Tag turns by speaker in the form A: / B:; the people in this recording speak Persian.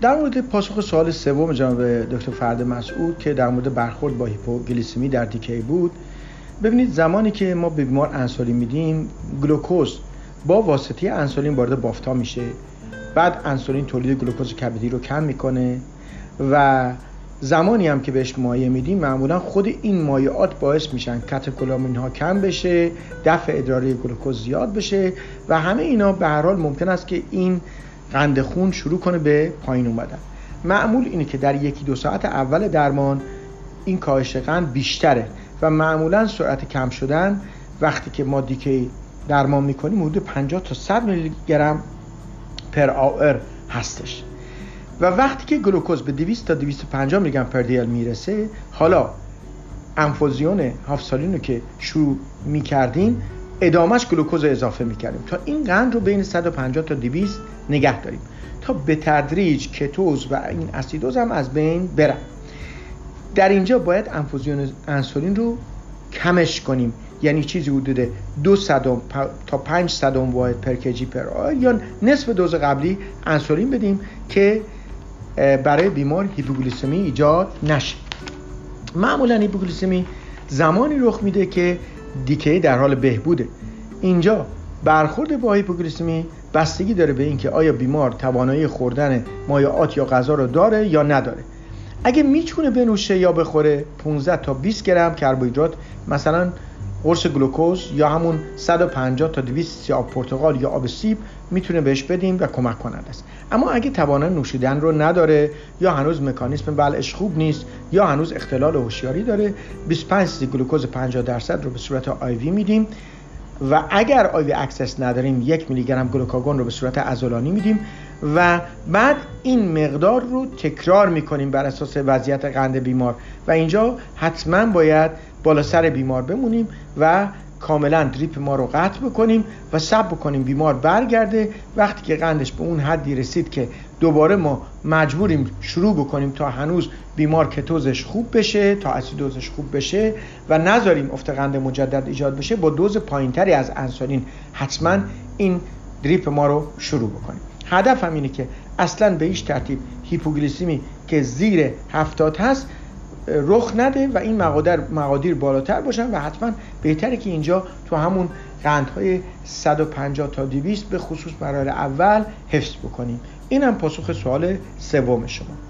A: در مورد پاسخ سوال سوم جناب دکتر فرد مسعود که در مورد برخورد با هیپوگلیسمی در دیکی بود ببینید زمانی که ما به بیمار انسولین میدیم گلوکوز با واسطه انسولین وارد بافتا میشه. بعد انسولین تولید گلوکوز کبدی رو کم می‌کنه و زمانی هم که بهش مایع میدیم معمولا خود این مایعات باعث میشن کاتکولامین ها کم بشه دفع ادراری گلوکوز زیاد بشه و همه اینا به هر حال ممکن است که این قند خون شروع کنه به پایین اومدن. معمول اینه که در یکی دو ساعت اول درمان این کاهش قند بیشتره و معمولا سرعت کم شدن وقتی که ما دیکی درمان می‌کنیم حدود 50 تا 100 میلی گرم پر آور هستش. و وقتی که گلوکوز به 200 تا 250 میلی گرم پر دیل می‌رسه حالا انفوزیون هافسالین رو که شروع می‌کردیم ادامهش گلوکوز اضافه می‌کردیم. تا این قند رو بین 150 تا 200 نگه داریم. تا به تدریج کتوز و این اسیدوز هم از بین برن. در اینجا باید انفوزیون انسولین رو کمش کنیم. یعنی چیزی حدود دو صدم تا پنج صدم واحد پر کجی پر یا نصف دوز قبلی انسولین بدیم که برای بیمار هیپوگلیسمی ایجاد نشه. معمولا هیپوگلیسمی زمانی رخ میده که دیکه در حال بهبوده. اینجا برخورد با هیپوگلیسمی بستگی داره به اینکه آیا بیمار توانایی خوردن مایعات یا غذا رو داره یا نداره. اگه می‌تونه بنوشه یا بخوره 15 تا 20 گرم کربوهیدرات مثلا قرص گلوکوز یا همون 150 تا 200 آب پرتقال یا آب سیب می‌تونه بهش بدیم و کمک کننده است. اما اگه توانایی نوشیدن رو نداره یا هنوز مکانیسم بلعش خوب نیست یا هنوز اختلال هوشیاری داره 25 گلوکوز 50 درصد رو به صورت IV میدیم و اگر IV access نداریم یک میلی گرم گلوکاگون رو به صورت عضلانی میدیم و بعد این مقدار رو تکرار می‌کنیم بر اساس وضعیت قند بیمار. و اینجا حتما باید بالا سر بیمار بمونیم و کاملا drip ما رو قطع بکنیم و صبر بکنیم بیمار برگرده. وقتی که قندش به اون حدی رسید که دوباره ما مجبوریم شروع بکنیم تا هنوز بیمار کتوزش خوب بشه تا اسیدوزش خوب بشه و نذاریم افت قند مجدد ایجاد بشه با دوز پایینتری از انسولین حتما این دریپ ما رو شروع بکنیم. هدف اینه که اصلا به هیچ ترتیب هیپوگلیسیمی که زیر هفتاد هست رخ نده و این مقادیر, مقادیر بالاتر باشن و حتما بهتره که اینجا تو همون قندهای 150 تا 200 به خصوص مراحل اول حفظ بکنیم. اینم پاسخ سوال سوم شما.